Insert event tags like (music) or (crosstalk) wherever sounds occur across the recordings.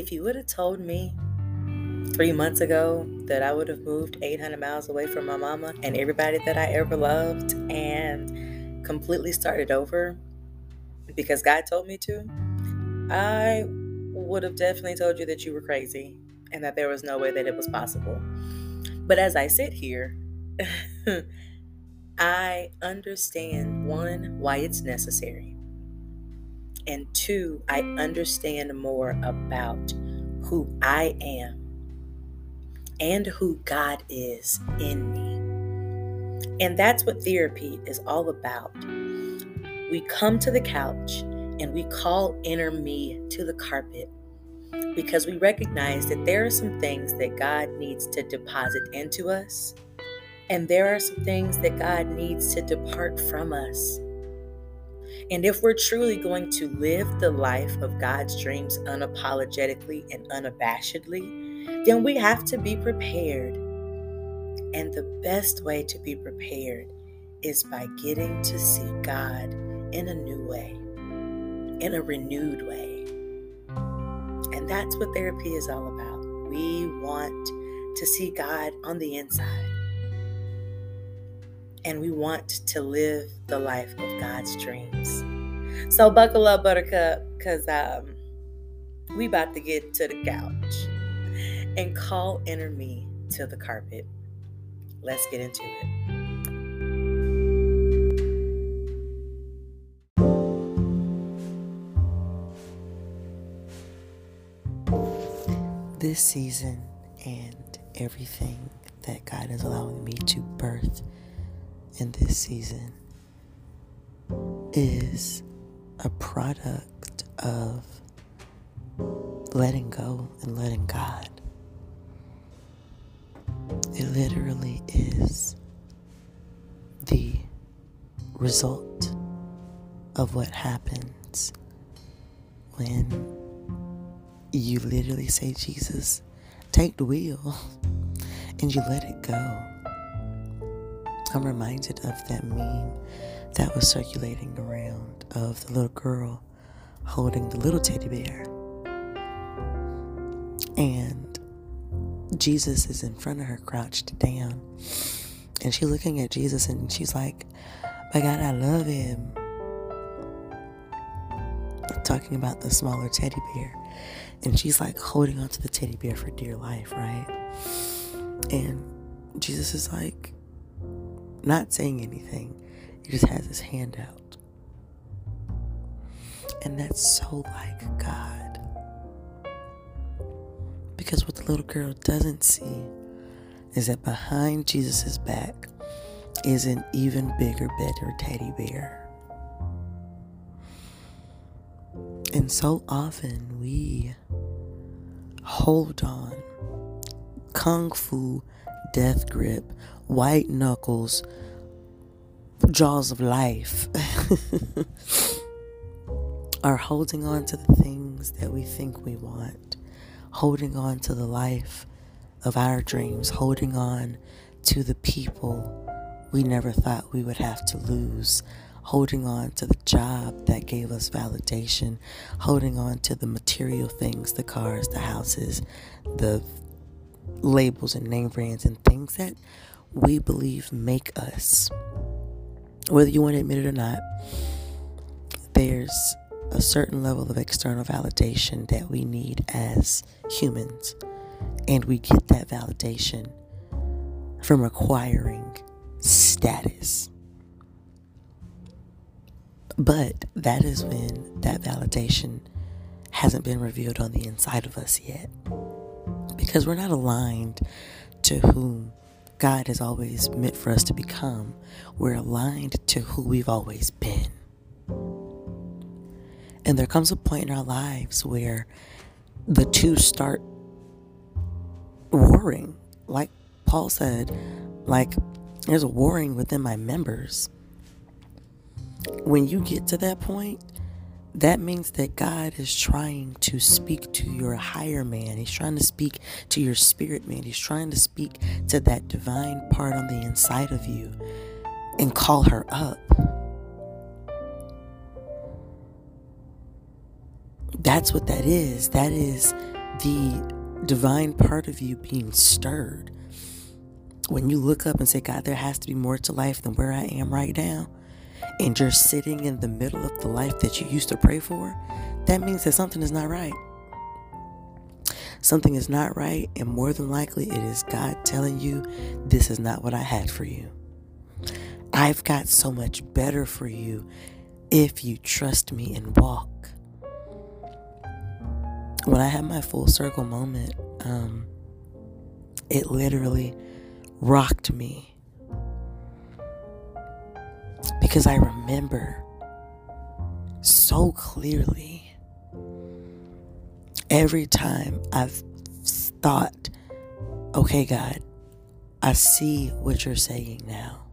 if you would have told me three months ago that I would have moved 800 miles away from my mama and everybody that I ever loved and completely started over because God told me to, I would have definitely told you that you were crazy and that there was no way that it was possible. But as I sit here, (laughs) I understand one, why it's necessary. And two, I understand more about who I am and who God is in me. And that's what therapy is all about. We come to the couch and we call inner me to the carpet because we recognize that there are some things that God needs to deposit into us, and there are some things that God needs to depart from us. And if we're truly going to live the life of God's dreams unapologetically and unabashedly, then we have to be prepared. And the best way to be prepared is by getting to see God in a new way, in a renewed way. And that's what therapy is all about. We want to see God on the inside. And we want to live the life of God's dreams. So buckle up, Buttercup, because um, we about to get to the couch and call inner me to the carpet. Let's get into it. this season and everything that God is allowing me to birth in this season is a product of letting go and letting God. It literally is the result of what happens when you literally say, Jesus, take the wheel, (laughs) and you let it go. I'm reminded of that meme that was circulating around of the little girl holding the little teddy bear. And Jesus is in front of her, crouched down. And she's looking at Jesus and she's like, oh My God, I love him. Talking about the smaller teddy bear. And she's like holding onto the teddy bear for dear life, right? And Jesus is like not saying anything. He just has his hand out. And that's so like God. Because what the little girl doesn't see is that behind Jesus' back is an even bigger, better teddy bear. And so often we hold on, kung fu, death grip, white knuckles, jaws of life, (laughs) are holding on to the things that we think we want, holding on to the life of our dreams, holding on to the people we never thought we would have to lose, holding on to the job that gave us validation, holding on to the material things, the cars, the houses, the labels and name brands and things that we believe make us. Whether you want to admit it or not, there's a certain level of external validation that we need as humans. And we get that validation from acquiring status. But that is when that validation hasn't been revealed on the inside of us yet. Because we're not aligned to whom God has always meant for us to become. We're aligned to who we've always been. And there comes a point in our lives where the two start warring. Like Paul said, like there's a warring within my members when you get to that point, that means that God is trying to speak to your higher man. He's trying to speak to your spirit man. He's trying to speak to that divine part on the inside of you and call her up. That's what that is. That is the divine part of you being stirred. When you look up and say, God, there has to be more to life than where I am right now, and you're sitting in the middle of the life that you used to pray for, that means that something is not right. Something is not right, and more than likely, it is God telling you, This is not what I had for you. I've got so much better for you if you trust me and walk. When I had my full circle moment, um, it literally rocked me because I remember so clearly every time I've thought, okay, God, I see what you're saying now.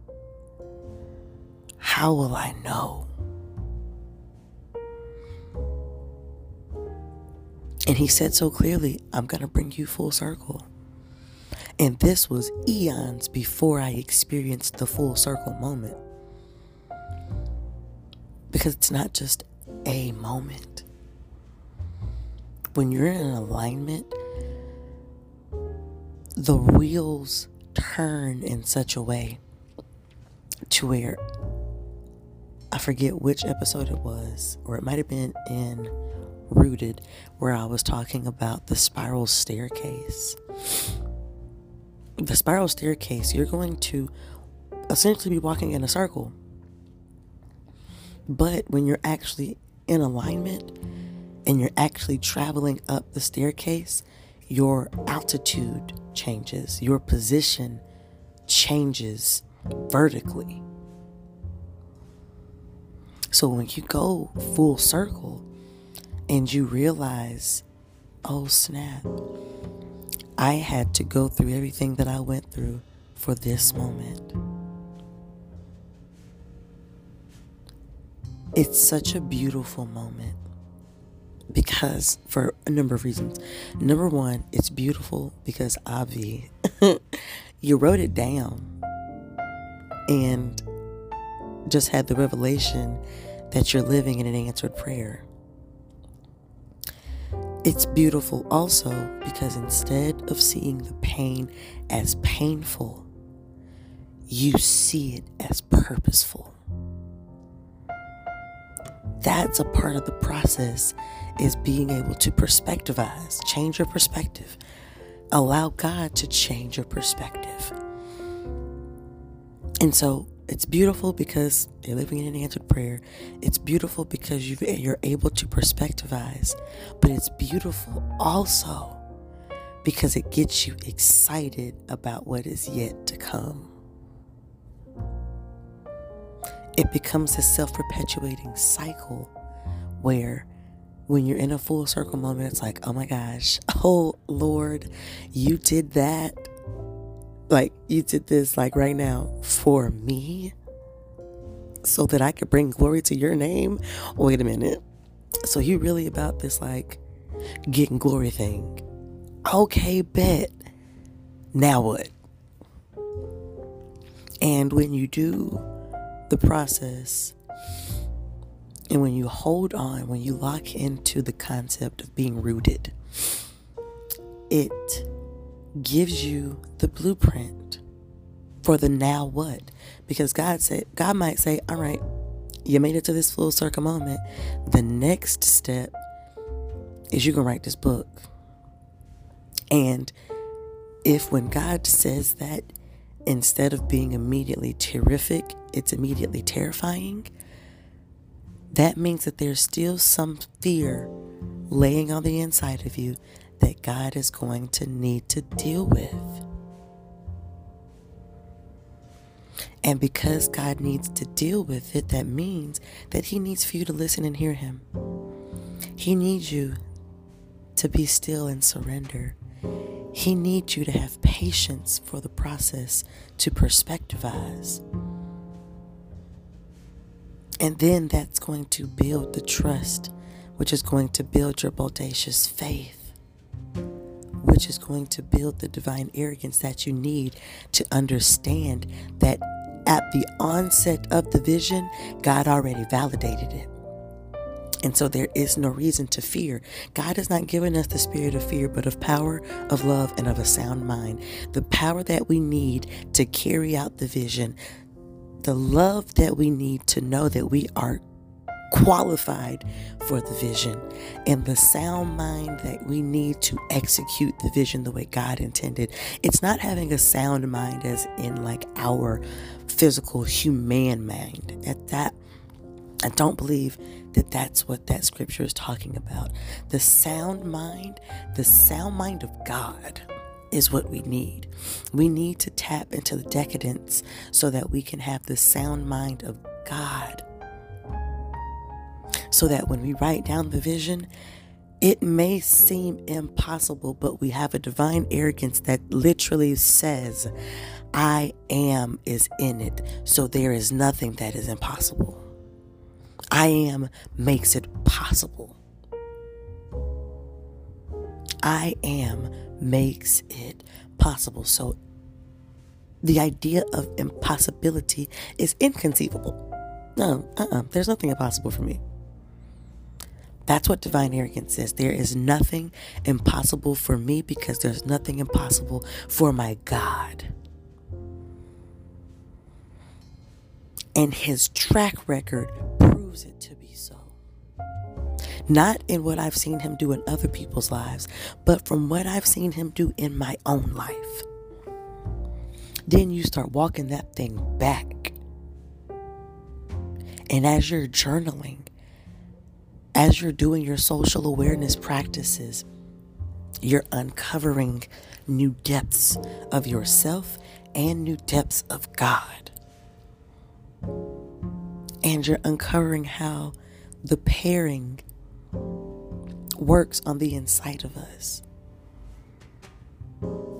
How will I know? And he said so clearly, I'm going to bring you full circle. And this was eons before I experienced the full circle moment. Because it's not just a moment. When you're in alignment, the wheels turn in such a way to where I forget which episode it was, or it might have been in Rooted, where I was talking about the spiral staircase. The spiral staircase, you're going to essentially be walking in a circle. But when you're actually in alignment and you're actually traveling up the staircase, your altitude changes, your position changes vertically. So when you go full circle and you realize, oh snap, I had to go through everything that I went through for this moment. It's such a beautiful moment because for a number of reasons. Number one, it's beautiful because Avi, (laughs) you wrote it down and just had the revelation that you're living in an answered prayer. It's beautiful also because instead of seeing the pain as painful, you see it as purposeful. That's a part of the process is being able to perspectivize, change your perspective. Allow God to change your perspective. And so it's beautiful because you're living in an answered prayer. It's beautiful because you are able to perspectivize. But it's beautiful also because it gets you excited about what is yet to come. It becomes a self perpetuating cycle where when you're in a full circle moment, it's like, oh my gosh, (laughs) oh Lord, you did that. Like, you did this, like right now, for me, so that I could bring glory to your name. Wait a minute. So, you really about this, like, getting glory thing? Okay, bet. Now what? And when you do the process, and when you hold on, when you lock into the concept of being rooted, it gives you the blueprint for the now what. Because God said, God might say, All right, you made it to this full circle moment. The next step is going to write this book. And if when God says that, instead of being immediately terrific, it's immediately terrifying, that means that there's still some fear laying on the inside of you that God is going to need to deal with. And because God needs to deal with it, that means that He needs for you to listen and hear Him. He needs you to be still and surrender. He needs you to have patience for the process to perspectivize. And then that's going to build the trust, which is going to build your bodacious faith, which is going to build the divine arrogance that you need to understand that at the onset of the vision, God already validated it. And so there is no reason to fear. God has not given us the spirit of fear, but of power, of love, and of a sound mind. The power that we need to carry out the vision, the love that we need to know that we are qualified for the vision, and the sound mind that we need to execute the vision the way God intended. It's not having a sound mind as in like our physical human mind. At that, I don't believe that that's what that scripture is talking about. The sound mind, the sound mind of God is what we need. We need to tap into the decadence so that we can have the sound mind of God so that when we write down the vision, it may seem impossible, but we have a divine arrogance that literally says, I am is in it, so there is nothing that is impossible. I am makes it possible. I am makes it possible. So the idea of impossibility is inconceivable. No, uh uh-uh, there's nothing impossible for me. That's what divine arrogance is. There is nothing impossible for me because there's nothing impossible for my God. And his track record proves it to be so. Not in what I've seen him do in other people's lives, but from what I've seen him do in my own life. Then you start walking that thing back. And as you're journaling, as you're doing your social awareness practices, you're uncovering new depths of yourself and new depths of God. And you're uncovering how the pairing works on the inside of us.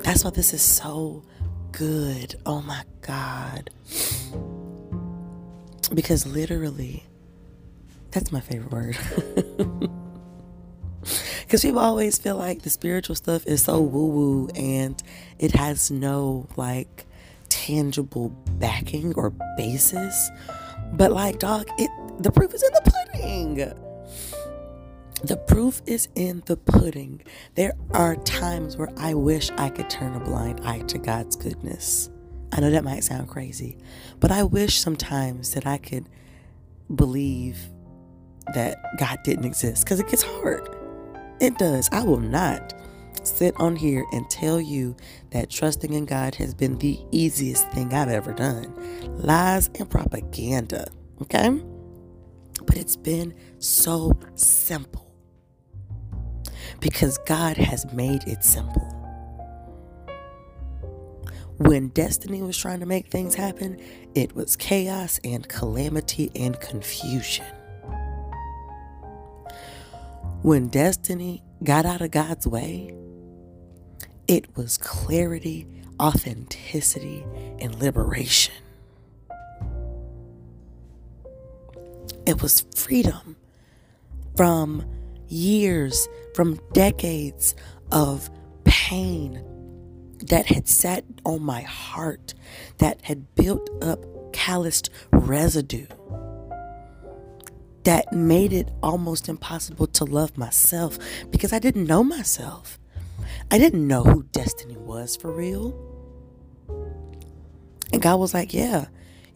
That's why this is so good. Oh my God. Because literally, that's my favorite word. (laughs) Because people always feel like the spiritual stuff is so woo woo and it has no like tangible backing or basis. But like, dog, it the proof is in the pudding. The proof is in the pudding. There are times where I wish I could turn a blind eye to God's goodness. I know that might sound crazy, but I wish sometimes that I could believe that God didn't exist because it gets hard. It does. I will not sit on here and tell you that trusting in God has been the easiest thing I've ever done. Lies and propaganda. Okay? But it's been so simple because God has made it simple. When Destiny was trying to make things happen, it was chaos and calamity and confusion. When Destiny got out of God's way, it was clarity, authenticity, and liberation. It was freedom from years, from decades of pain that had sat on my heart, that had built up calloused residue that made it almost impossible to love myself because I didn't know myself. I didn't know who Destiny was for real. And God was like, Yeah,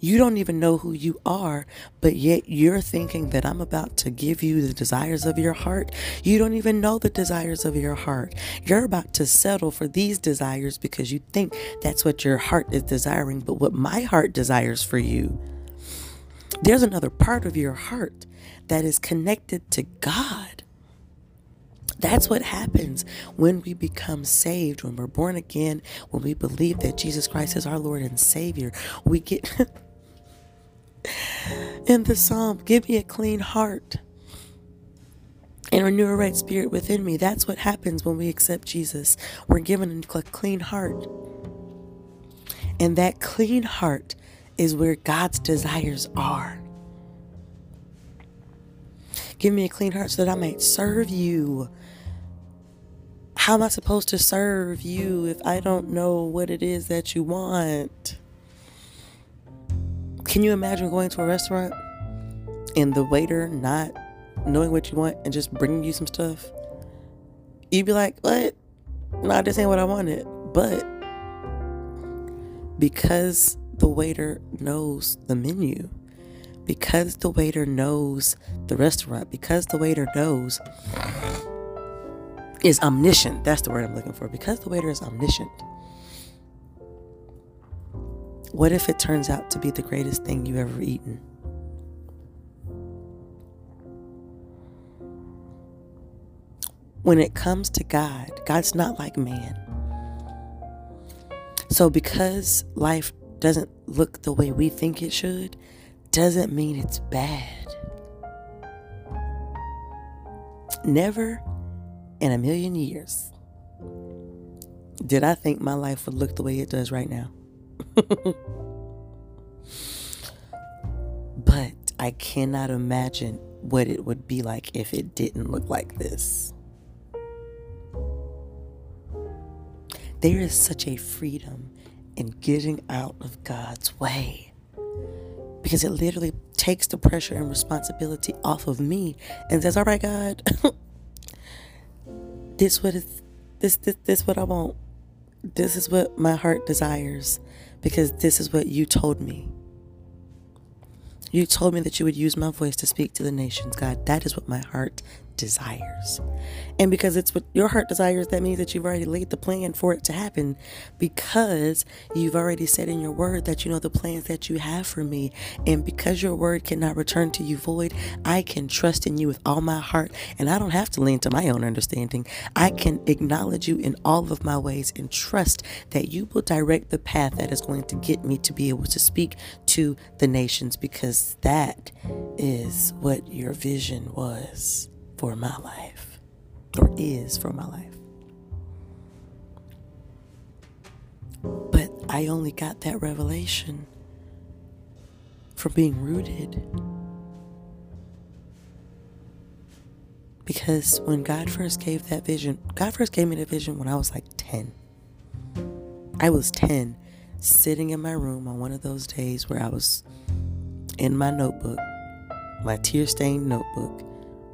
you don't even know who you are, but yet you're thinking that I'm about to give you the desires of your heart. You don't even know the desires of your heart. You're about to settle for these desires because you think that's what your heart is desiring, but what my heart desires for you. There's another part of your heart that is connected to God. That's what happens when we become saved, when we're born again, when we believe that Jesus Christ is our Lord and Savior. We get (laughs) in the psalm, give me a clean heart and renew a right spirit within me. That's what happens when we accept Jesus. We're given a clean heart. And that clean heart is where God's desires are. Give me a clean heart so that I might serve you. How am I supposed to serve you if I don't know what it is that you want? Can you imagine going to a restaurant and the waiter not knowing what you want and just bringing you some stuff, you'd be like, what? No, this ain't what I wanted. But because the waiter knows the menu, because the waiter knows the restaurant, because the waiter knows is omniscient. That's the word I'm looking for. Because the waiter is omniscient. What if it turns out to be the greatest thing you've ever eaten? When it comes to God, God's not like man. So, because life doesn't look the way we think it should, doesn't mean it's bad. Never in a million years did I think my life would look the way it does right now. (laughs) but I cannot imagine what it would be like if it didn't look like this. There is such a freedom in getting out of God's way because it literally takes the pressure and responsibility off of me and says, "All right, God, (laughs) this what is this this this what I want. This is what my heart desires because this is what you told me. You told me that you would use my voice to speak to the nations, God. That is what my heart desires. And because it's what your heart desires, that means that you've already laid the plan for it to happen because you've already said in your word that you know the plans that you have for me. And because your word cannot return to you void, I can trust in you with all my heart. And I don't have to lean to my own understanding. I can acknowledge you in all of my ways and trust that you will direct the path that is going to get me to be able to speak to the nations because that is what your vision was for my life, or is for my life. But I only got that revelation from being rooted. Because when God first gave that vision, God first gave me the vision when I was like 10. I was 10, sitting in my room on one of those days where I was in my notebook, my tear stained notebook,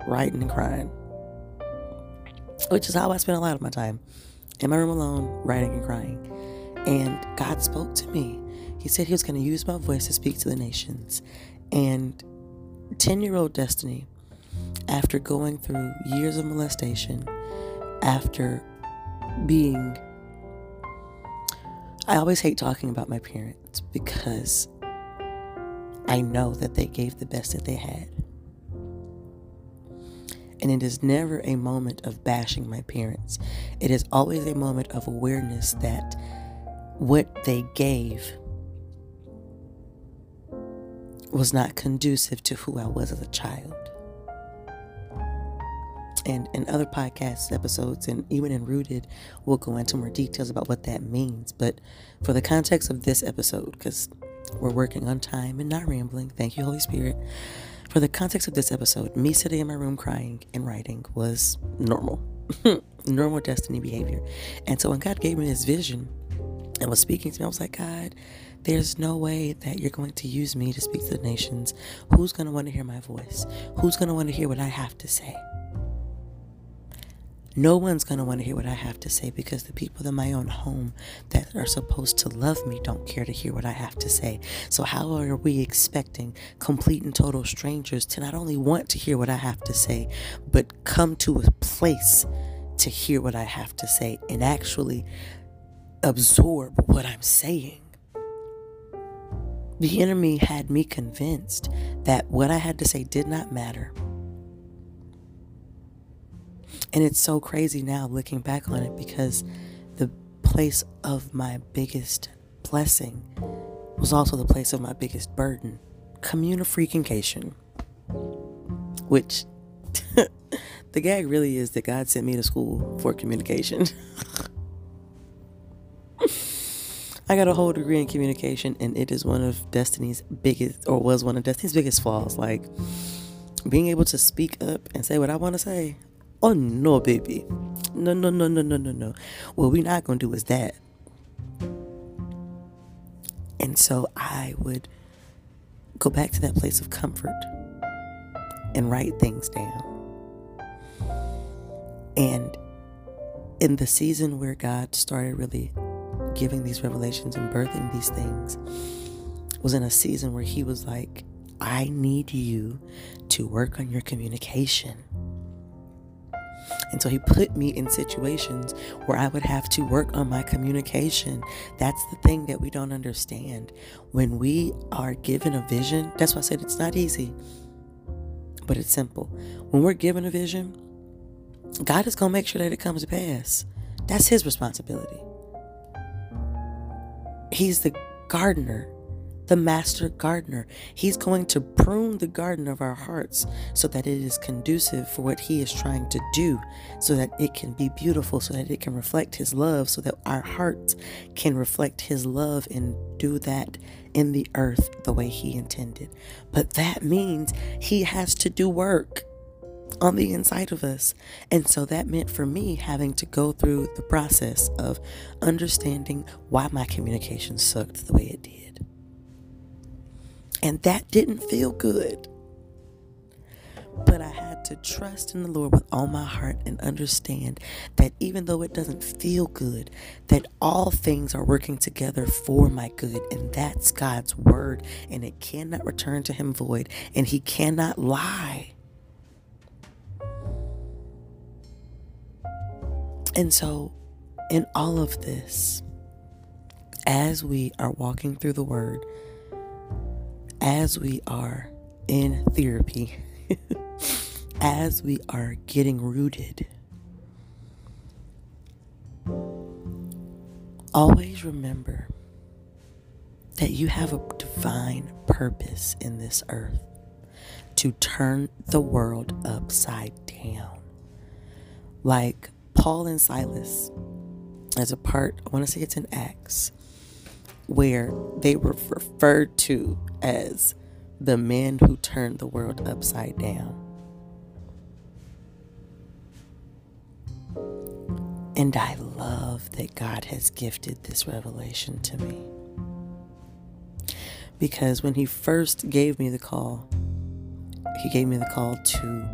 writing and crying. Which is how I spent a lot of my time in my room alone, writing and crying. And God spoke to me. He said He was going to use my voice to speak to the nations. And 10 year old Destiny, after going through years of molestation, after being. I always hate talking about my parents because I know that they gave the best that they had. And it is never a moment of bashing my parents. It is always a moment of awareness that what they gave was not conducive to who I was as a child. And in other podcast episodes and even in Rooted, we'll go into more details about what that means. But for the context of this episode, because we're working on time and not rambling, thank you, Holy Spirit. For the context of this episode, me sitting in my room crying and writing was normal, (laughs) normal Destiny behavior. And so when God gave me this vision and was speaking to me, I was like, God, there's no way that you're going to use me to speak to the nations. Who's going to want to hear my voice? Who's going to want to hear what I have to say? No one's going to want to hear what I have to say because the people in my own home that are supposed to love me don't care to hear what I have to say. So, how are we expecting complete and total strangers to not only want to hear what I have to say, but come to a place to hear what I have to say and actually absorb what I'm saying? The enemy had me convinced that what I had to say did not matter and it's so crazy now looking back on it because the place of my biggest blessing was also the place of my biggest burden communication. Which (laughs) the gag really is that God sent me to school for communication. (laughs) I got a whole degree in communication, and it is one of Destiny's biggest, or was one of Destiny's biggest flaws. Like being able to speak up and say what I want to say. Oh no, baby. No, no, no, no, no, no, no. What we're not going to do is that. And so I would go back to that place of comfort and write things down. And in the season where God started really giving these revelations and birthing these things, was in a season where He was like, I need you to work on your communication. And so he put me in situations where I would have to work on my communication. That's the thing that we don't understand. When we are given a vision, that's why I said it's not easy, but it's simple. When we're given a vision, God is going to make sure that it comes to pass. That's his responsibility. He's the gardener the master gardener. He's going to prune the garden of our hearts so that it is conducive for what He is trying to do, so that it can be beautiful, so that it can reflect His love, so that our hearts can reflect His love and do that in the earth the way He intended. But that means He has to do work on the inside of us. And so that meant for me having to go through the process of understanding why my communication sucked the way it did. And that didn't feel good. But I had to trust in the Lord with all my heart and understand that even though it doesn't feel good, that all things are working together for my good. And that's God's word. And it cannot return to him void. And he cannot lie. And so, in all of this, as we are walking through the word, as we are in therapy, (laughs) as we are getting rooted, always remember that you have a divine purpose in this earth to turn the world upside down. Like Paul and Silas, as a part, I want to say it's in Acts, where they were referred to as the men who turned the world upside down. And I love that God has gifted this revelation to me. Because when He first gave me the call, He gave me the call to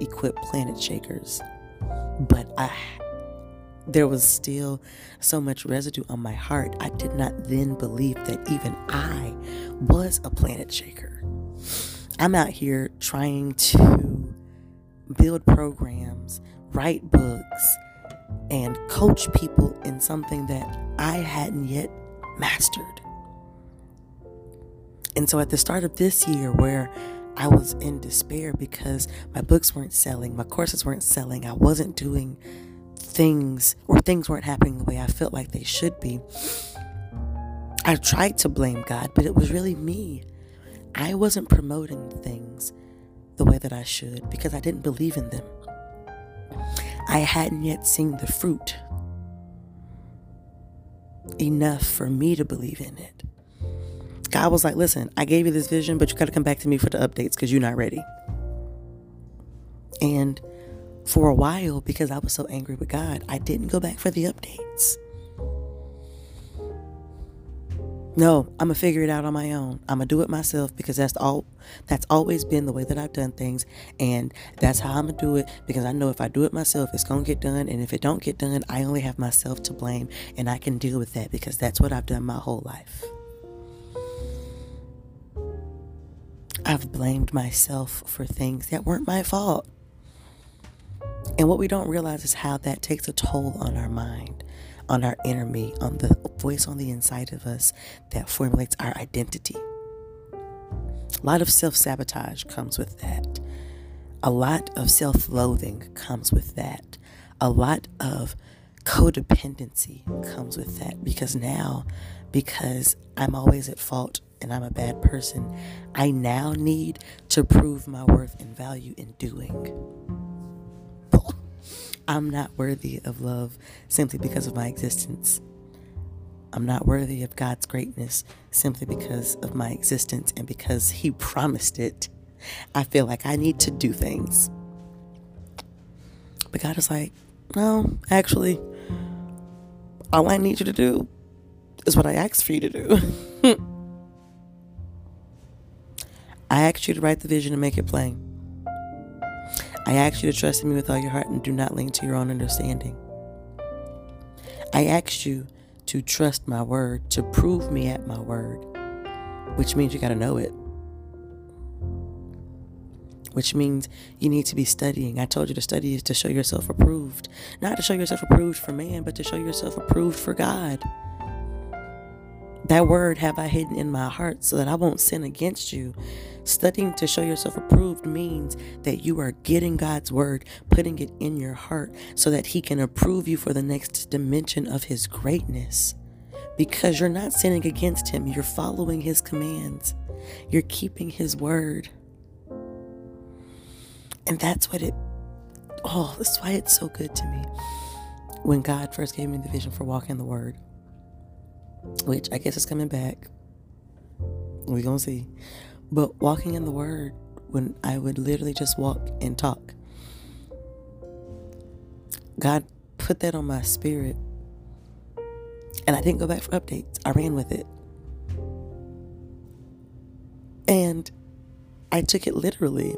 equip planet shakers. But I there was still so much residue on my heart. I did not then believe that even I was a planet shaker. I'm out here trying to build programs, write books, and coach people in something that I hadn't yet mastered. And so at the start of this year, where I was in despair because my books weren't selling, my courses weren't selling, I wasn't doing things or things weren't happening the way I felt like they should be, I tried to blame God, but it was really me. I wasn't promoting things the way that I should because I didn't believe in them. I hadn't yet seen the fruit enough for me to believe in it. God was like, listen, I gave you this vision, but you got to come back to me for the updates because you're not ready. And for a while because I was so angry with God. I didn't go back for the updates. No, I'm gonna figure it out on my own. I'm gonna do it myself because that's all that's always been the way that I've done things and that's how I'm gonna do it because I know if I do it myself it's gonna get done and if it don't get done I only have myself to blame and I can deal with that because that's what I've done my whole life. I've blamed myself for things that weren't my fault. And what we don't realize is how that takes a toll on our mind, on our inner me, on the voice on the inside of us that formulates our identity. A lot of self sabotage comes with that. A lot of self loathing comes with that. A lot of codependency comes with that because now, because I'm always at fault and I'm a bad person, I now need to prove my worth and value in doing. I'm not worthy of love simply because of my existence. I'm not worthy of God's greatness simply because of my existence and because He (laughs) promised it. I feel like I need to do things. But God is like, no, actually, all I need you to do is what I asked for you to do. (laughs) I asked you to write the vision and make it plain. I ask you to trust in me with all your heart and do not lean to your own understanding. I ask you to trust my word, to prove me at my word, which means you got to know it. Which means you need to be studying. I told you to study is to show yourself approved. Not to show yourself approved for man, but to show yourself approved for God. That word have I hidden in my heart so that I won't sin against you. Studying to show yourself approved means that you are getting God's word, putting it in your heart so that He can approve you for the next dimension of His greatness. Because you're not sinning against Him, you're following His commands, you're keeping His word. And that's what it, oh, that's why it's so good to me. When God first gave me the vision for walking the word, which I guess is coming back. We're going to see. But walking in the Word, when I would literally just walk and talk, God put that on my spirit. And I didn't go back for updates, I ran with it. And I took it literally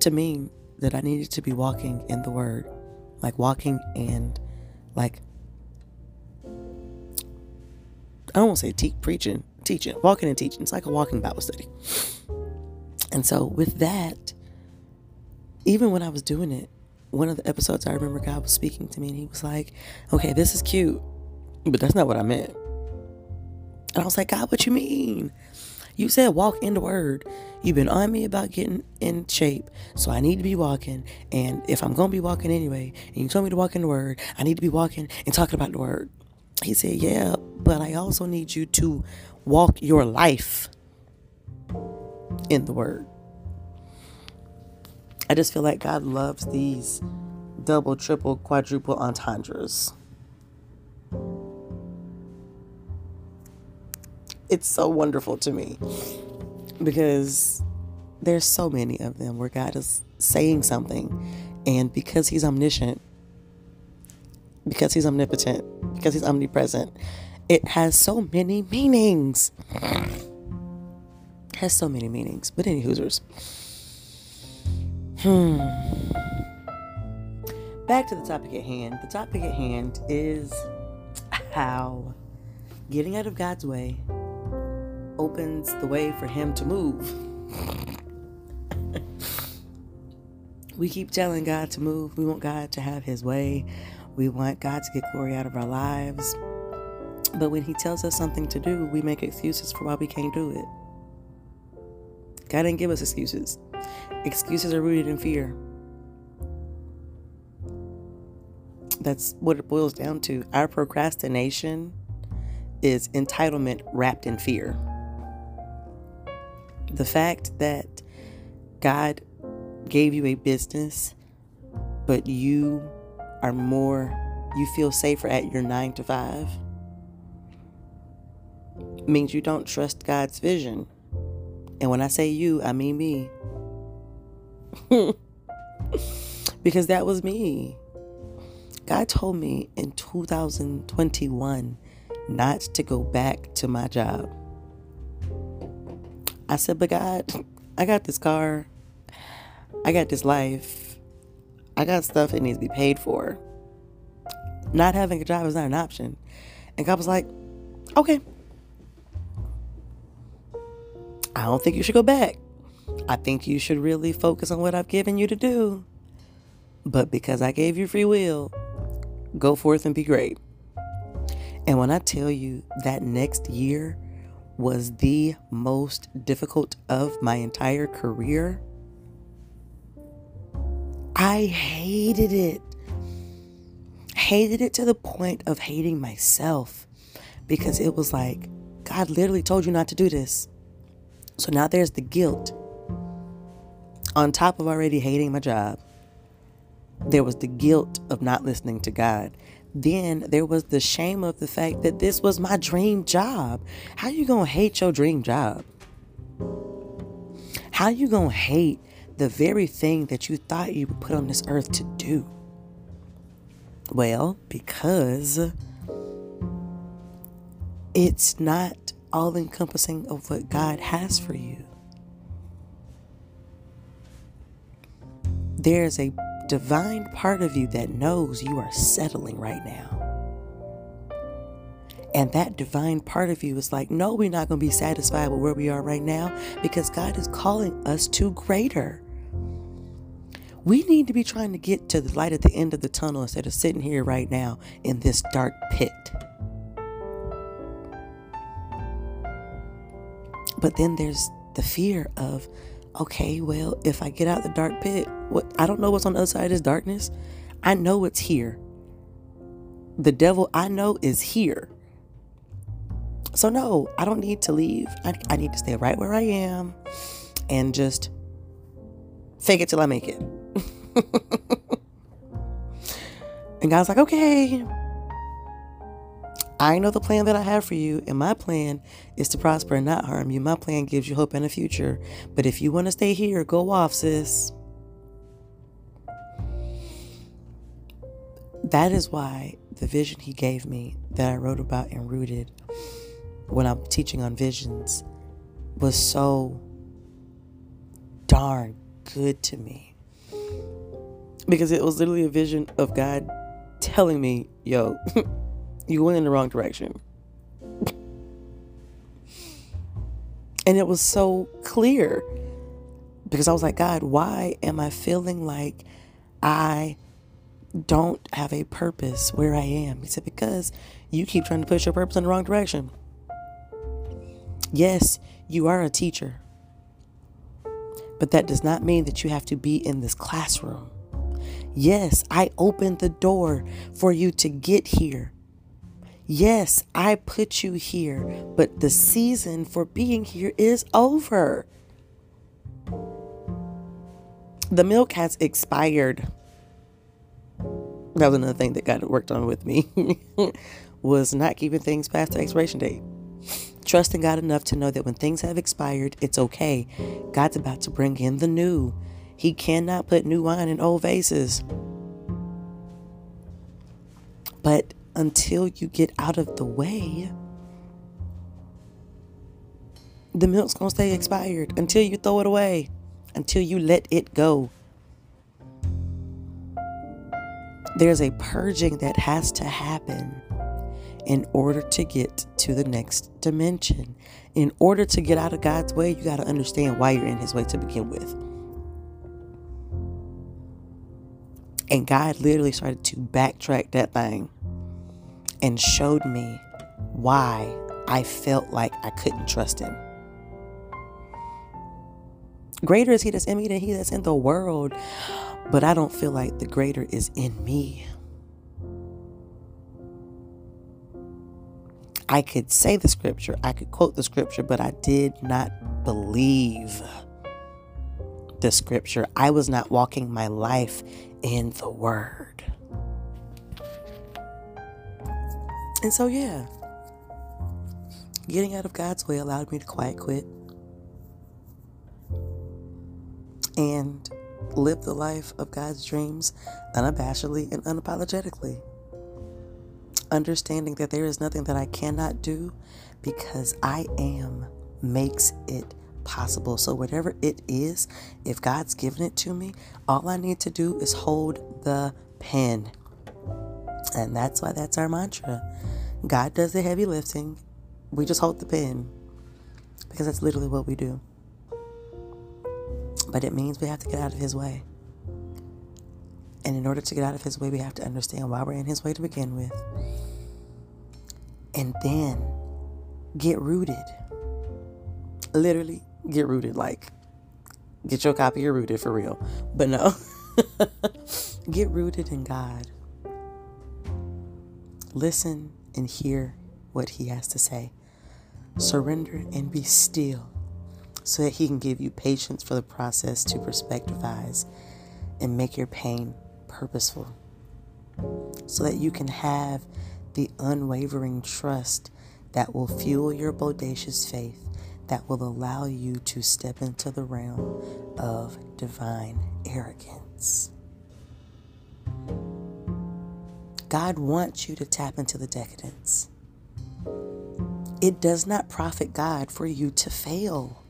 to mean that I needed to be walking in the Word, like walking and like I don't want to say te- preaching, teaching, walking and teaching. It's like a walking Bible study. And so with that, even when I was doing it, one of the episodes I remember God was speaking to me and he was like, okay, this is cute, but that's not what I meant. And I was like, God, what you mean? You said walk in the word. You've been on me about getting in shape, so I need to be walking. And if I'm going to be walking anyway, and you told me to walk in the word, I need to be walking and talking about the word. He said, Yeah, but I also need you to walk your life in the Word. I just feel like God loves these double, triple, quadruple entendres. It's so wonderful to me because there's so many of them where God is saying something, and because He's omniscient, because He's omnipotent, because He's omnipresent, it has so many meanings. Has so many meanings. But any Hoosers. Hmm. Back to the topic at hand. The topic at hand is how getting out of God's way opens the way for Him to move. (laughs) we keep telling God to move. We want God to have His way. We want God to get glory out of our lives. But when He tells us something to do, we make excuses for why we can't do it. God didn't give us excuses. Excuses are rooted in fear. That's what it boils down to. Our procrastination is entitlement wrapped in fear. The fact that God gave you a business, but you are more, you feel safer at your nine to five means you don't trust God's vision. And when I say you, I mean me. (laughs) because that was me. God told me in 2021 not to go back to my job. I said, But God, (laughs) I got this car. I got this life. I got stuff that needs to be paid for. Not having a job is not an option. And God was like, Okay, I don't think you should go back. I think you should really focus on what I've given you to do. But because I gave you free will, go forth and be great. And when I tell you that next year was the most difficult of my entire career, I hated it. Hated it to the point of hating myself because it was like, God literally told you not to do this. So now there's the guilt. On top of already hating my job, there was the guilt of not listening to God. Then there was the shame of the fact that this was my dream job. How you going to hate your dream job? How you going to hate the very thing that you thought you were put on this earth to do? Well, because it's not all encompassing of what God has for you. there's a divine part of you that knows you are settling right now. And that divine part of you is like, no, we're not going to be satisfied with where we are right now because God is calling us to greater. We need to be trying to get to the light at the end of the tunnel instead of sitting here right now in this dark pit. But then there's the fear of, okay, well, if I get out the dark pit, what I don't know what's on the other side of this darkness. I know it's here. The devil I know is here. So no, I don't need to leave. I, I need to stay right where I am and just fake it till I make it. (laughs) and God's like, okay, I know the plan that I have for you, and my plan is to prosper and not harm you. My plan gives you hope and a future. But if you want to stay here, go off, sis. That is why the vision he gave me that I wrote about and rooted when I'm teaching on visions was so darn good to me because it was literally a vision of God telling me, yo, (laughs) you went in the wrong direction. (laughs) and it was so clear because I was like, God, why am I feeling like I don't have a purpose where I am? He said, because you keep trying to push your purpose in the wrong direction. Yes, you are a teacher, but that does not mean that you have to be in this classroom. Yes, I opened the door for you to get here. Yes, I put you here, but the season for being here is over. The milk has expired. That was another thing that God worked on with me (laughs) was not keeping things past the expiration date. Trusting God enough to know that when things have expired, it's okay. God's about to bring in the new. He cannot put new wine in old vases. But until you get out of the way, the milk's going to stay expired until you throw it away, until you let it go. There's a purging that has to happen in order to get to the next dimension. In order to get out of God's way, you got to understand why you're in His way to begin with. And God literally started to backtrack that thing and showed me why I felt like I couldn't trust Him. Greater is He that's in me than He that's in the world. But I don't feel like the greater is in me. I could say the scripture, I could quote the scripture, but I did not believe the scripture. I was not walking my life in the Word. And so, yeah, getting out of God's way allowed me to quiet quit and live the life of God's dreams unabashedly and unapologetically. Understanding that there is nothing that I cannot do because I am makes it possible. So, whatever it is, if God's given it to me, all I need to do is hold the pen. And that's why that's our mantra. God does the heavy lifting. We just hold the pen because that's literally what we do. But it means we have to get out of His way. And in order to get out of His way, we have to understand why we're in His way to begin with. And then get rooted. Literally, get rooted. Like, get your copy of Rooted for real. But no, (laughs) get rooted in God. Listen and hear what He has to say. Surrender and be still so that He can give you patience for the process to perspectivize and make your pain purposeful. So that you can have the unwavering trust that will fuel your bodacious faith that will allow you to step into the realm of divine arrogance. God wants you to tap into the decadence. It does not profit God for you to fail.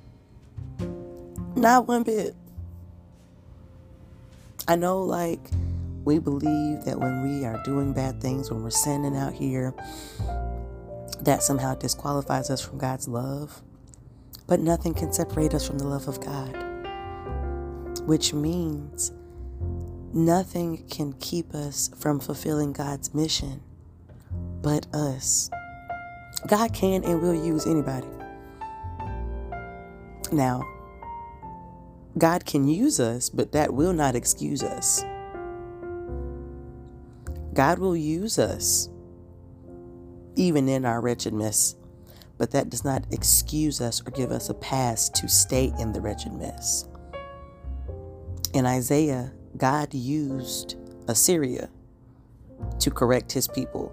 Not one bit. I know, like, we believe that when we are doing bad things, when we're sinning out here, that somehow disqualifies us from God's love. But nothing can separate us from the love of God, which means nothing can keep us from fulfilling God's mission but us. God can and will use anybody. Now, God can use us, but that will not excuse us. God will use us even in our wretchedness, but that does not excuse us or give us a pass to stay in the wretched mess. In Isaiah, God used Assyria to correct his people,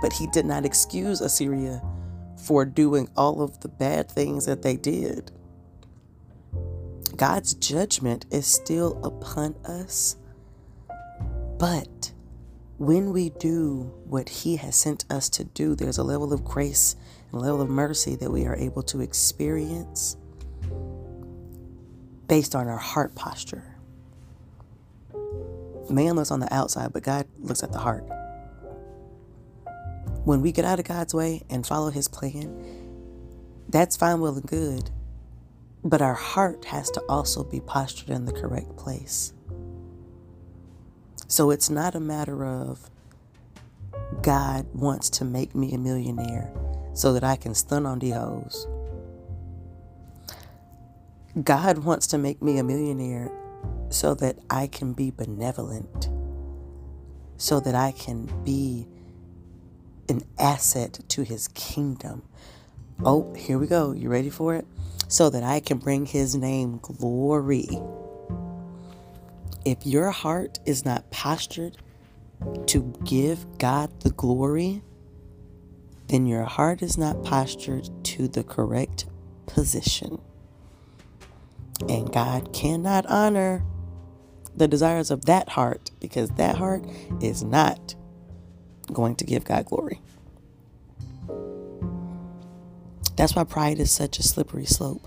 but he did not excuse Assyria for doing all of the bad things that they did. God's judgment is still upon us. But when we do what He has sent us to do, there's a level of grace and a level of mercy that we are able to experience based on our heart posture. Man looks on the outside, but God looks at the heart. When we get out of God's way and follow His plan, that's fine, well, and good. But our heart has to also be postured in the correct place. So it's not a matter of God wants to make me a millionaire so that I can stun on the hoes. God wants to make me a millionaire so that I can be benevolent, so that I can be an asset to his kingdom. Oh, here we go. You ready for it? so that I can bring his name glory. If your heart is not postured to give God the glory, then your heart is not postured to the correct position. And God cannot honor the desires of that heart because that heart is not going to give God glory. That's why pride is such a slippery slope.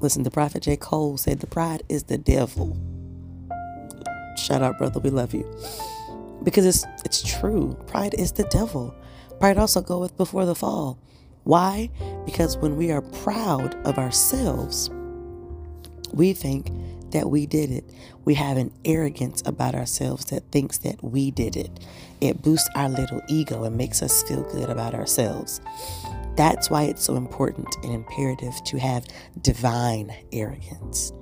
Listen, the prophet J. Cole said the pride is the devil. Shout out, brother. We love you. Because it's it's true. Pride is the devil. Pride also goeth before the fall. Why? Because when we are proud of ourselves, we think that we did it. We have an arrogance about ourselves that thinks that we did it. It boosts our little ego and makes us feel good about ourselves. That's why it's so important and imperative to have divine arrogance.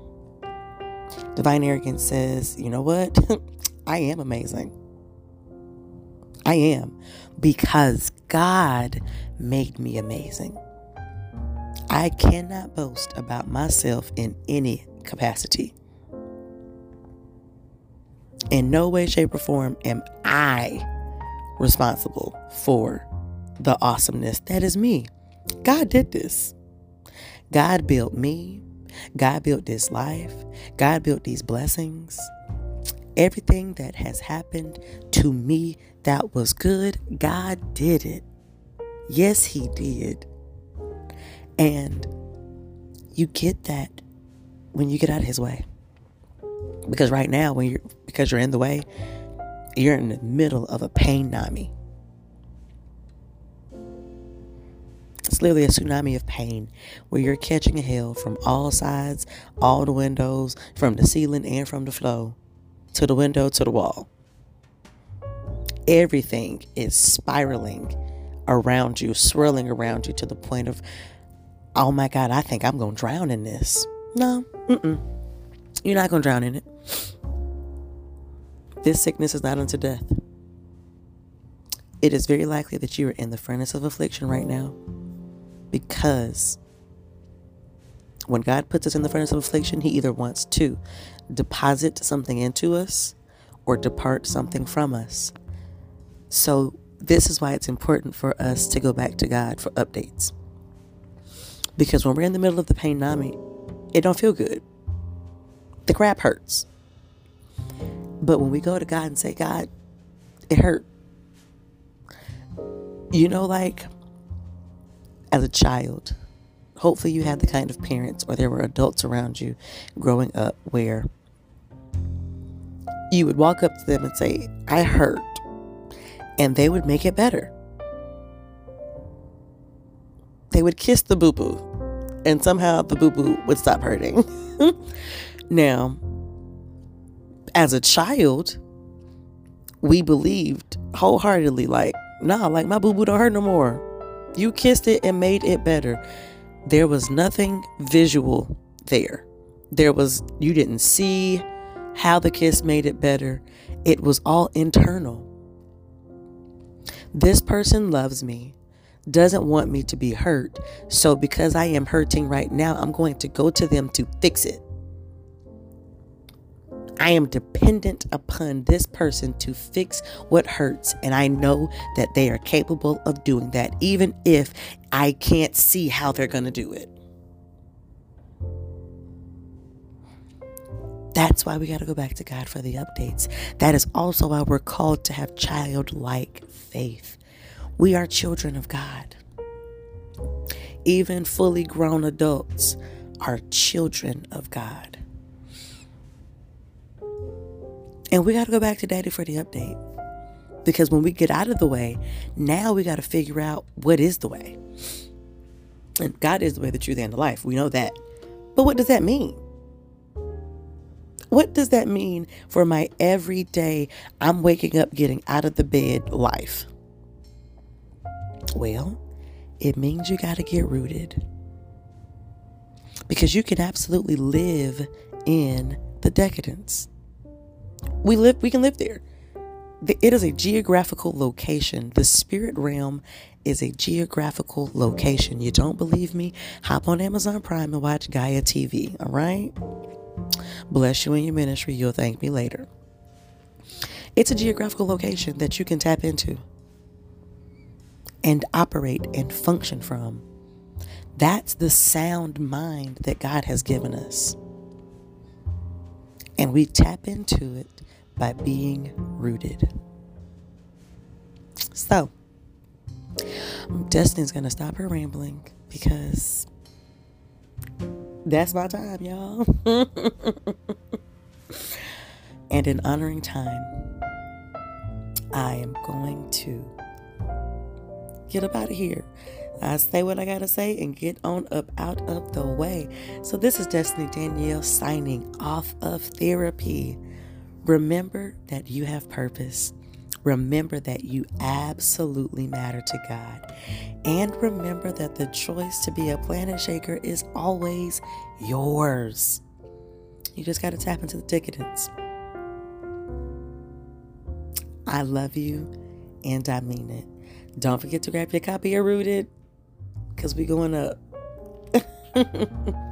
Divine arrogance says, you know what? (laughs) I am amazing. I am because God made me amazing. I cannot boast about myself in any capacity. In no way, shape, or form am I responsible for the awesomeness that is me. God did this. God built me. God built this life. God built these blessings. Everything that has happened to me that was good, God did it. Yes, He did. And you get that when you get out of His way. Because right now, when you're because you're in the way, you're in the middle of a pain nami. It's literally a tsunami of pain where you're catching hell from all sides, all the windows, from the ceiling and from the floor, to the window, to the wall. Everything is spiraling around you, swirling around you to the point of, oh my God, I think I'm going to drown in this. No, mm-mm. You're not going to drown in it. This sickness is not unto death. It is very likely that you are in the furnace of affliction right now because when God puts us in the furnace of affliction, He either wants to deposit something into us or depart something from us. So, this is why it's important for us to go back to God for updates. Because when we're in the middle of the pain nami, it don't feel good. The crap hurts. But when we go to God and say, God, it hurt. You know, like as a child, hopefully you had the kind of parents or there were adults around you growing up where you would walk up to them and say, I hurt. And they would make it better. They would kiss the boo boo, and somehow the boo boo would stop hurting. (laughs) now, as a child, we believed wholeheartedly, like, nah, like my boo boo don't hurt no more. You kissed it and made it better. There was nothing visual there. There was, you didn't see how the kiss made it better. It was all internal. This person loves me, doesn't want me to be hurt. So, because I am hurting right now, I'm going to go to them to fix it. I am dependent upon this person to fix what hurts, and I know that they are capable of doing that, even if I can't see how they're going to do it. That's why we got to go back to God for the updates. That is also why we're called to have childlike faith. We are children of God. Even fully grown adults are children of God. And we got to go back to daddy for the update. Because when we get out of the way, now we got to figure out what is the way. And God is the way, the truth, and the life. We know that. But what does that mean? What does that mean for my everyday, I'm waking up, getting out of the bed life? Well, it means you got to get rooted. Because you can absolutely live in the decadence. We live we can live there. It is a geographical location. The spirit realm is a geographical location. You don't believe me? Hop on Amazon Prime and watch Gaia TV, all right? Bless you in your ministry. You'll thank me later. It's a geographical location that you can tap into and operate and function from. That's the sound mind that God has given us. And we tap into it by being rooted. So, Destiny's going to stop her rambling because that's my time, y'all. (laughs) and in honoring time, I am going to get up out of here. I say what I gotta say and get on up out of the way. So, this is Destiny Danielle signing off of Theorpy. Remember that you have purpose. Remember that you absolutely matter to God. And remember that the choice to be a planet shaker is always yours. You just got to tap into the decadence. I love you and I mean it. Don't forget to grab your copy of Rooted because we're going up. (laughs)